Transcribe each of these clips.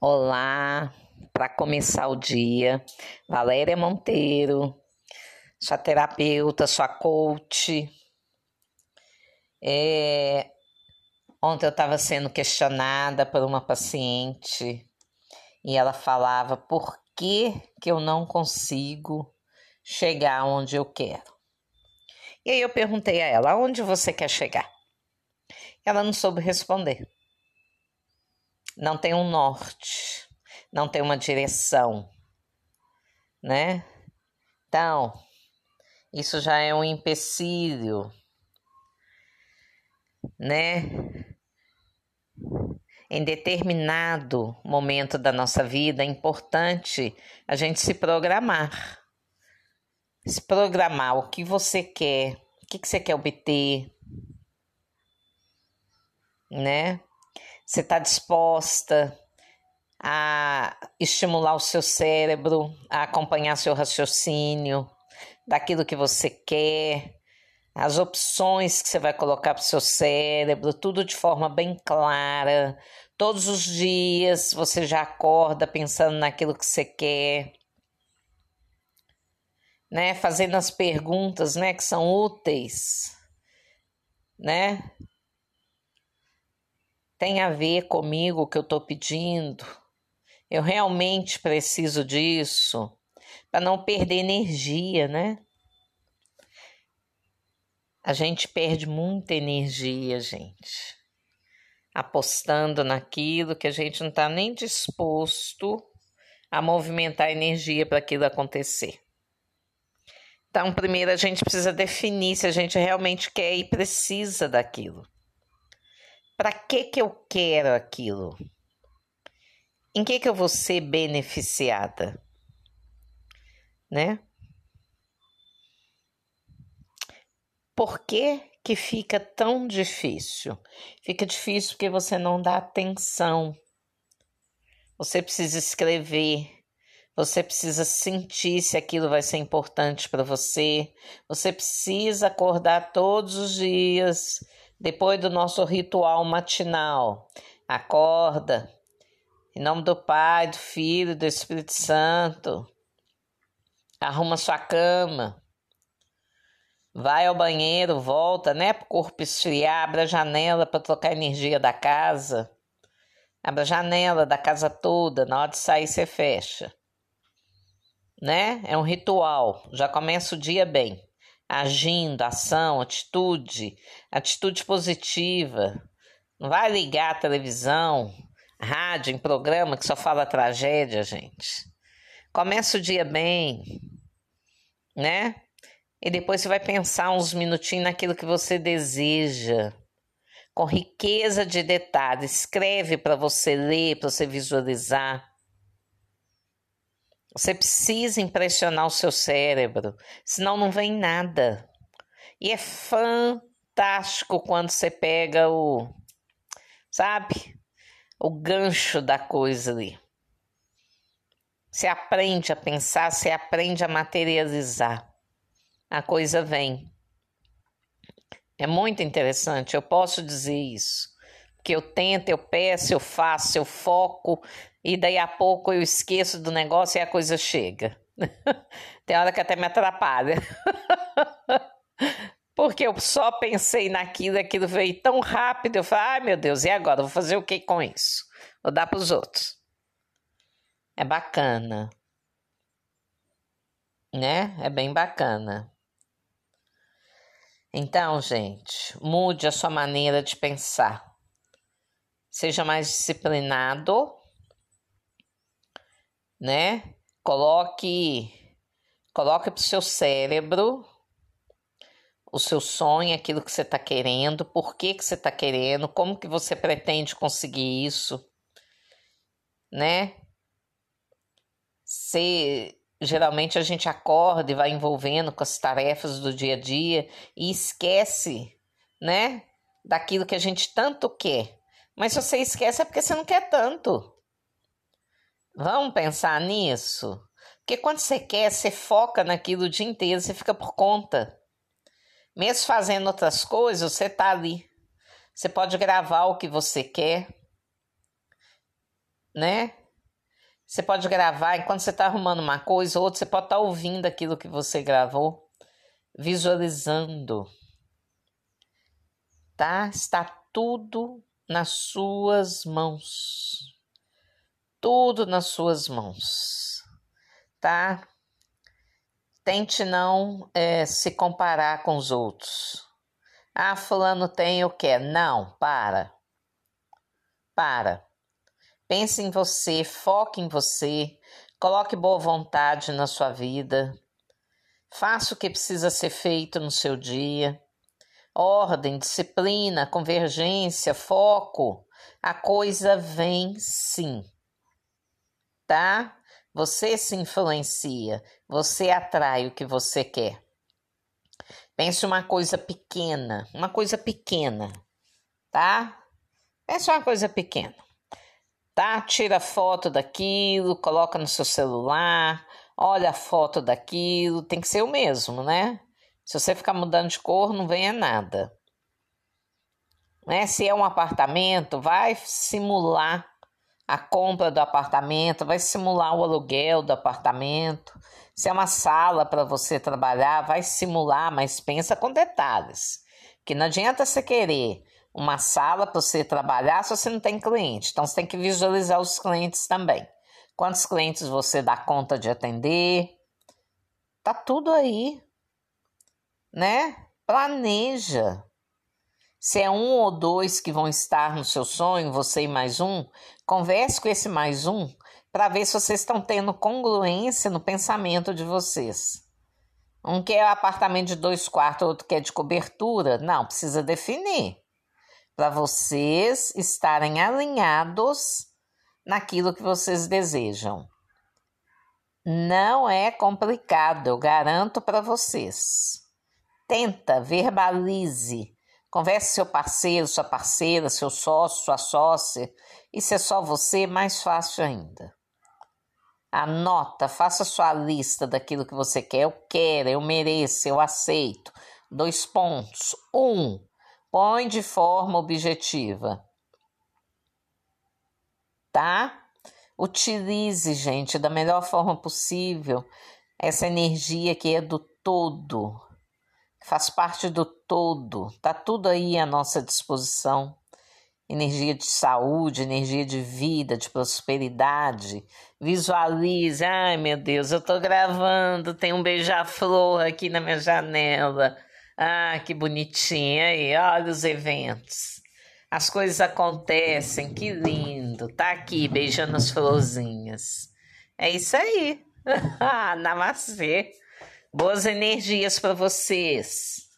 Olá, para começar o dia, Valéria Monteiro, sua terapeuta, sua coach. É, ontem eu estava sendo questionada por uma paciente e ela falava por que, que eu não consigo chegar onde eu quero. E aí eu perguntei a ela, aonde você quer chegar? Ela não soube responder não tem um norte, não tem uma direção, né? Então, isso já é um empecilho, né? Em determinado momento da nossa vida é importante a gente se programar. Se programar o que você quer, o que, que você quer obter, né? Você está disposta a estimular o seu cérebro, a acompanhar seu raciocínio, daquilo que você quer, as opções que você vai colocar para o seu cérebro, tudo de forma bem clara. Todos os dias você já acorda pensando naquilo que você quer, né? Fazendo as perguntas, né, que são úteis, né? Tem a ver comigo que eu estou pedindo? Eu realmente preciso disso para não perder energia, né? A gente perde muita energia, gente, apostando naquilo que a gente não está nem disposto a movimentar energia para aquilo acontecer. Então, primeiro a gente precisa definir se a gente realmente quer e precisa daquilo. Para que que eu quero aquilo? Em que que eu vou ser beneficiada? Né? Por que que fica tão difícil? Fica difícil porque você não dá atenção. Você precisa escrever, você precisa sentir se aquilo vai ser importante para você. Você precisa acordar todos os dias depois do nosso ritual matinal. Acorda, em nome do Pai, do Filho do Espírito Santo. Arruma sua cama. Vai ao banheiro, volta, né? Para o corpo esfriar, abre a janela para trocar a energia da casa. Abre a janela da casa toda, na hora de sair você fecha. Né? É um ritual, já começa o dia bem agindo, ação, atitude, atitude positiva. Não vai ligar a televisão, rádio, em programa que só fala tragédia, gente. Começa o dia bem, né? E depois você vai pensar uns minutinhos naquilo que você deseja, com riqueza de detalhes. Escreve para você ler, para você visualizar. Você precisa impressionar o seu cérebro, senão não vem nada. E é fantástico quando você pega o, sabe, o gancho da coisa ali. Você aprende a pensar, você aprende a materializar. A coisa vem. É muito interessante, eu posso dizer isso. Que eu tento, eu peço, eu faço, eu foco, e daí a pouco eu esqueço do negócio e a coisa chega. Tem hora que até me atrapalha. Porque eu só pensei naquilo, aquilo veio tão rápido, eu falei, ai meu Deus, e agora? Vou fazer o que com isso? Vou dar para os outros. É bacana. Né? É bem bacana. Então, gente, mude a sua maneira de pensar. Seja mais disciplinado né? Coloque coloque para o seu cérebro o seu sonho, aquilo que você está querendo, por que, que você está querendo, como que você pretende conseguir isso, né? Se geralmente a gente acorda e vai envolvendo com as tarefas do dia a dia e esquece, né, daquilo que a gente tanto quer. Mas se você esquece é porque você não quer tanto. Vamos pensar nisso? Porque quando você quer, você foca naquilo o dia inteiro, você fica por conta. Mesmo fazendo outras coisas, você tá ali. Você pode gravar o que você quer, né? Você pode gravar enquanto você está arrumando uma coisa ou outra, você pode estar tá ouvindo aquilo que você gravou, visualizando. Tá? Está tudo nas suas mãos. Tudo nas suas mãos. Tá? Tente não é, se comparar com os outros. Ah, fulano tem o quê? Não, para. Para. Pense em você, foque em você, coloque boa vontade na sua vida. Faça o que precisa ser feito no seu dia. Ordem, disciplina, convergência, foco. A coisa vem sim. Tá? Você se influencia, você atrai o que você quer. Pense uma coisa pequena, uma coisa pequena, tá? Pense uma coisa pequena tá? Tira foto daquilo, coloca no seu celular, olha a foto daquilo, tem que ser o mesmo, né? Se você ficar mudando de cor, não venha nada. Né? Se é um apartamento, vai simular a compra do apartamento, vai simular o aluguel do apartamento. Se é uma sala para você trabalhar, vai simular, mas pensa com detalhes. Que não adianta você querer uma sala para você trabalhar se você não tem cliente. Então você tem que visualizar os clientes também. Quantos clientes você dá conta de atender? Tá tudo aí, né? Planeja. Se é um ou dois que vão estar no seu sonho, você e mais um, converse com esse mais um para ver se vocês estão tendo congruência no pensamento de vocês. Um quer apartamento de dois quartos, outro quer de cobertura. Não, precisa definir para vocês estarem alinhados naquilo que vocês desejam. Não é complicado, eu garanto para vocês. Tenta, verbalize, converse seu parceiro, sua parceira, seu sócio, sua sócia. E se é só você, mais fácil ainda. Anota, faça sua lista daquilo que você quer. Eu quero, eu mereço, eu aceito. Dois pontos. Um, Põe de forma objetiva. Tá? Utilize, gente, da melhor forma possível essa energia que é do todo, faz parte do todo, tá tudo aí à nossa disposição. Energia de saúde, energia de vida, de prosperidade. Visualize, ai meu Deus, eu tô gravando, tem um beija-flor aqui na minha janela. Ah, que bonitinho aí, olha os eventos. As coisas acontecem, que lindo. Tá aqui beijando as florzinhas. É isso aí. Namastê. Boas energias para vocês.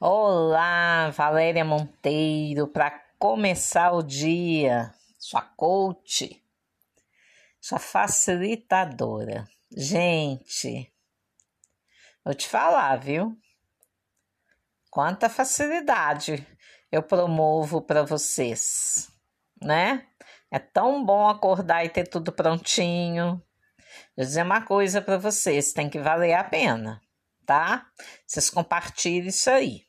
Olá, Valéria Monteiro, para começar o dia, sua coach, sua facilitadora. Gente, Vou te falar, viu? Quanta facilidade eu promovo para vocês, né? É tão bom acordar e ter tudo prontinho. Vou dizer uma coisa para vocês, tem que valer a pena, tá? Vocês compartilhem isso aí.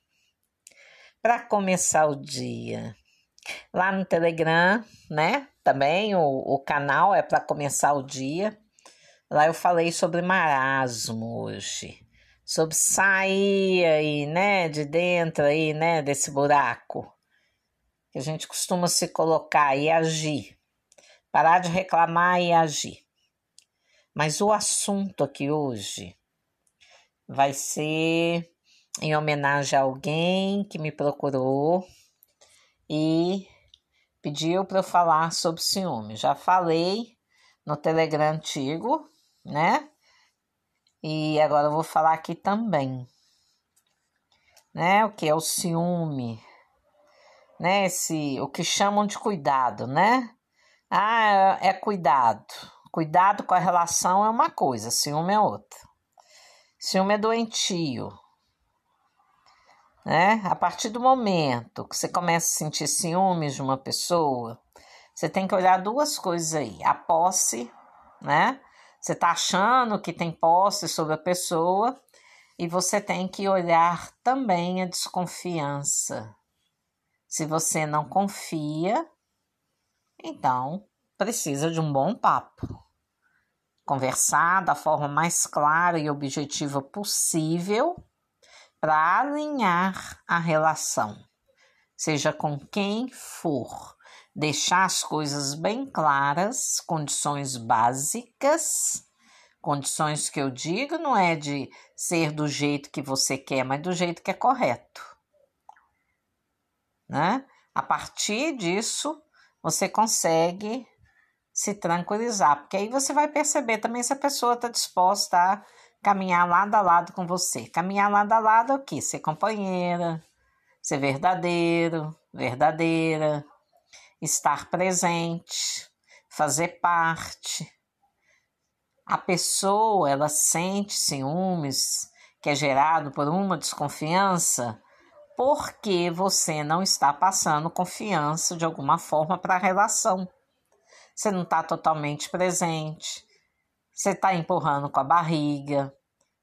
Para começar o dia, lá no Telegram, né? Também o, o canal é para começar o dia. Lá eu falei sobre marasmo hoje sobre sair aí, né, de dentro aí, né, desse buraco que a gente costuma se colocar e agir. Parar de reclamar e agir. Mas o assunto aqui hoje vai ser em homenagem a alguém que me procurou e pediu para eu falar sobre ciúme. Já falei no Telegram antigo, né? E agora eu vou falar aqui também, né? O que é o ciúme, né? Esse, o que chamam de cuidado, né? Ah, é, é cuidado. Cuidado com a relação é uma coisa, ciúme é outra. Ciúme é doentio, né? A partir do momento que você começa a sentir ciúmes de uma pessoa, você tem que olhar duas coisas aí: a posse, né? Você está achando que tem posse sobre a pessoa e você tem que olhar também a desconfiança. Se você não confia, Então, precisa de um bom papo. Conversar da forma mais clara e objetiva possível para alinhar a relação, seja com quem for. Deixar as coisas bem claras, condições básicas. Condições que eu digo não é de ser do jeito que você quer, mas do jeito que é correto. Né? A partir disso, você consegue se tranquilizar, porque aí você vai perceber também se a pessoa está disposta a caminhar lado a lado com você. Caminhar lado a lado é o quê? Ser companheira, ser verdadeiro, verdadeira, estar presente, fazer parte. A pessoa, ela sente ciúmes que é gerado por uma desconfiança porque você não está passando confiança de alguma forma para a relação você não está totalmente presente, você está empurrando com a barriga,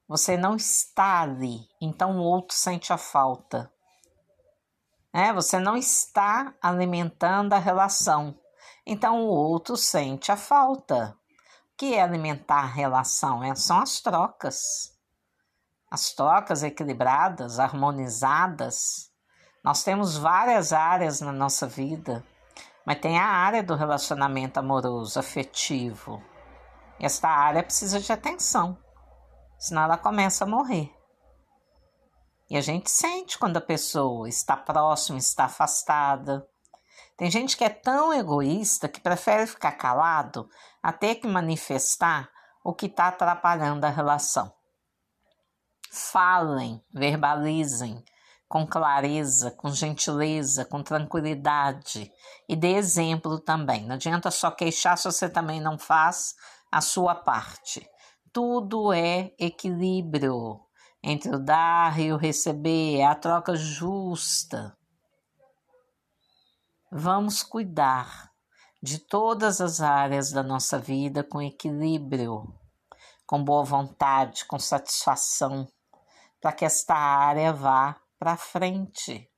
você não está ali, então o outro sente a falta. É, você não está alimentando a relação, então o outro sente a falta. O que é alimentar a relação? É, são as trocas. As trocas equilibradas, harmonizadas. Nós temos várias áreas na nossa vida mas tem a área do relacionamento amoroso, afetivo. Esta área precisa de atenção, senão ela começa a morrer. E a gente sente quando a pessoa está próxima, está afastada. Tem gente que é tão egoísta que prefere ficar calado a ter que manifestar o que está atrapalhando a relação. Falem, verbalizem, com clareza, com gentileza, com tranquilidade e dê exemplo também. Não adianta só queixar se você também não faz a sua parte. Tudo é equilíbrio entre o dar e o receber, é a troca justa. Vamos cuidar de todas as áreas da nossa vida com equilíbrio, com boa vontade, com satisfação, para que esta área vá para frente.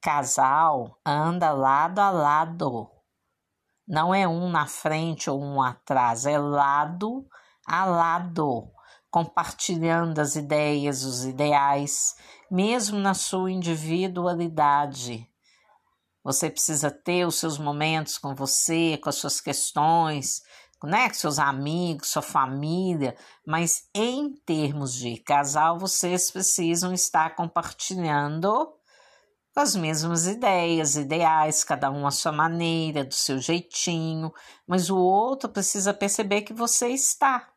Casal anda lado a lado. Não é um na frente ou um atrás, é lado a lado, compartilhando as ideias, os ideais, mesmo na sua individualidade. Você precisa ter os seus momentos com você, com as suas questões, né, com seus amigos, sua família, mas em termos de casal, vocês precisam estar compartilhando as mesmas ideias, ideais, cada um à sua maneira, do seu jeitinho, mas o outro precisa perceber que você está.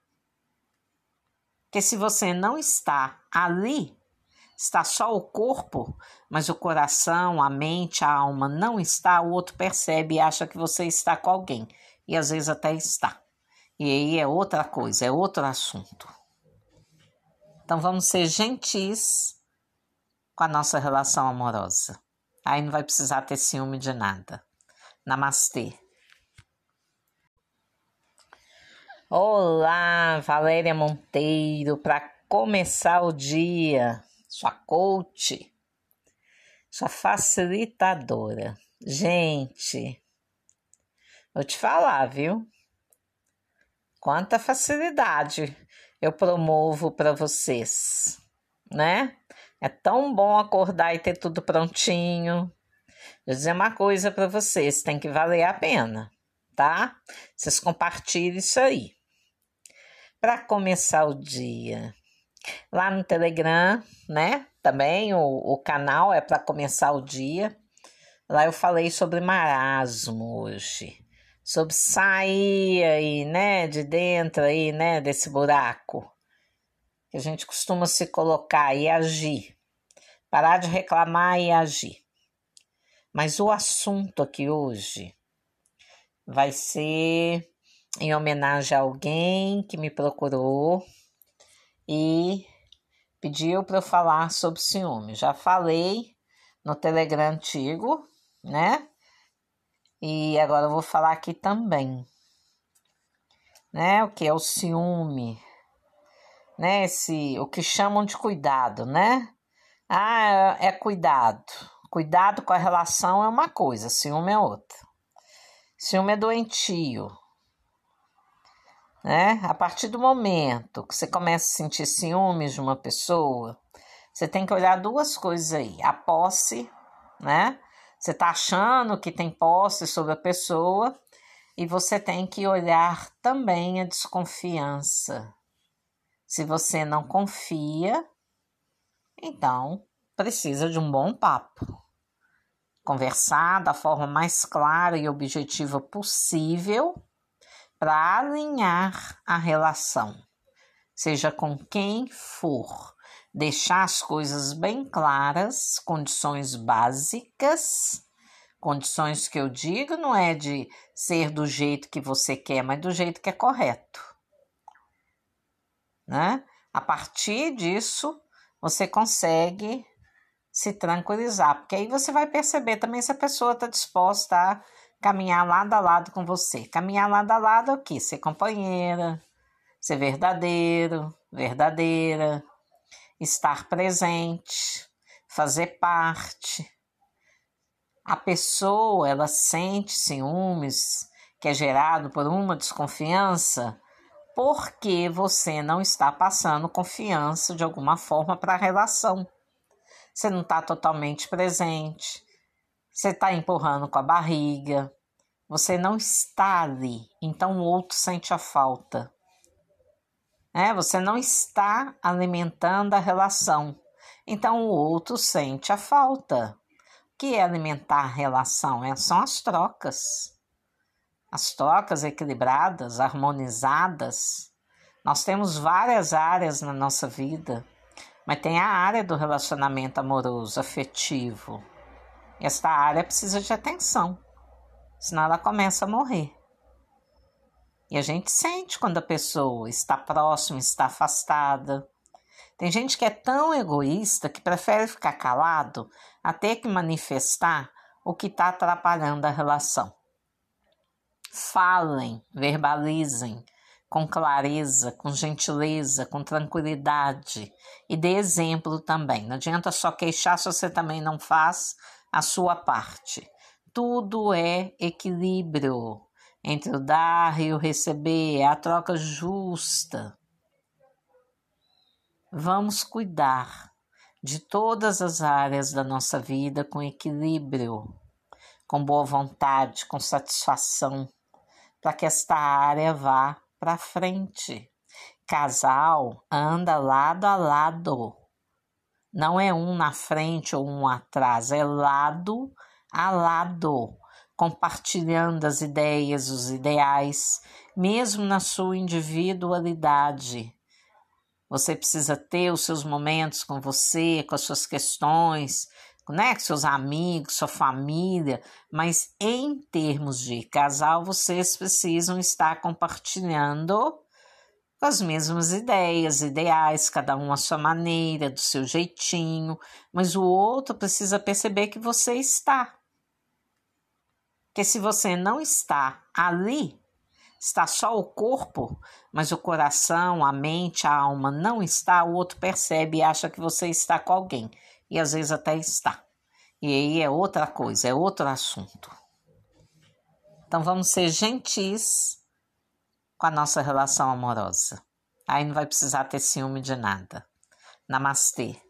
Que se você não está ali, está só o corpo, mas o coração, a mente, a alma não está, o outro percebe e acha que você está com alguém e às vezes até está. E aí é outra coisa, é outro assunto. Então vamos ser gentis com a nossa relação amorosa. Aí não vai precisar ter ciúme de nada. Namastê. Olá, Valéria Monteiro, para começar o dia, sua coach, sua facilitadora. Gente, Vou te falar, viu? Quanta facilidade eu promovo para vocês, né? É tão bom acordar e ter tudo prontinho. Vou dizer uma coisa para vocês, tem que valer a pena, tá? Vocês compartilhem isso aí. Para começar o dia, lá no Telegram, né? Também o, o canal é para começar o dia. Lá eu falei sobre marasmo hoje sobre sair aí, né, de dentro aí, né, desse buraco que a gente costuma se colocar e agir. Parar de reclamar e agir. Mas o assunto aqui hoje vai ser em homenagem a alguém que me procurou e pediu para eu falar sobre ciúme. Já falei no Telegram antigo, né? E agora eu vou falar aqui também, né? O que é o ciúme, né? Esse, o que chamam de cuidado, né? Ah, é, cuidado. Cuidado com a relação é uma coisa, ciúme é outra. Ciúme é doentio. Né? A partir do momento que você começa a sentir ciúmes de uma pessoa, você tem que olhar duas coisas aí. A posse, né? Você tá achando que tem posse sobre a pessoa e você tem que olhar também a desconfiança. Se você não confia, então precisa de um bom papo. Conversar da forma mais clara e objetiva possível para alinhar a relação, seja com quem for. Deixar as coisas bem claras, condições básicas Condições que eu digo não é de ser do jeito que você quer, mas do jeito que é correto. Né? A partir disso, você consegue se tranquilizar, porque aí você vai perceber também se a pessoa está disposta a caminhar lado a lado com você. Caminhar lado a lado é o quê? Ser companheira, ser verdadeiro, verdadeira, estar presente, fazer parte a pessoa ela sente ciúmes que é gerado por uma desconfiança porque você não está passando confiança de alguma forma para a relação. Você não está totalmente presente, você está empurrando com a barriga, você não está ali, então o outro sente a falta. É, você não está alimentando a relação, então o outro sente a falta que é alimentar a relação? É, são as trocas. As trocas equilibradas, harmonizadas. Nós temos várias áreas na nossa vida, mas tem a área do relacionamento amoroso, afetivo. Esta área precisa de atenção, senão ela começa a morrer. E a gente sente quando a pessoa está próxima, está afastada. Tem gente que é tão egoísta que prefere ficar calado a ter que manifestar o que está atrapalhando a relação. Falem, verbalizem com clareza, com gentileza, com tranquilidade e dê exemplo também. Não adianta só queixar se você também não faz a sua parte. Tudo é equilíbrio entre o dar e o receber, é a troca justa. Vamos cuidar de todas as áreas da nossa vida com equilíbrio, com boa vontade, com satisfação, para que esta área vá para frente. Casal anda lado a lado. Não é um na frente ou um atrás, é lado a lado, compartilhando as ideias, os ideais, mesmo na sua individualidade você precisa ter os seus momentos com você, com as suas questões, né, com seus amigos, sua família, mas em termos de casal, vocês precisam estar compartilhando as mesmas ideias, ideais, cada um à sua maneira, do seu jeitinho, mas o outro precisa perceber que você está. Porque se você não está ali, está só o corpo, mas o coração, a mente, a alma não está, o outro percebe e acha que você está com alguém. E às vezes até está. E aí é outra coisa, é outro assunto. Então vamos ser gentis com a nossa relação amorosa. Aí não vai precisar ter ciúme de nada. Namastê.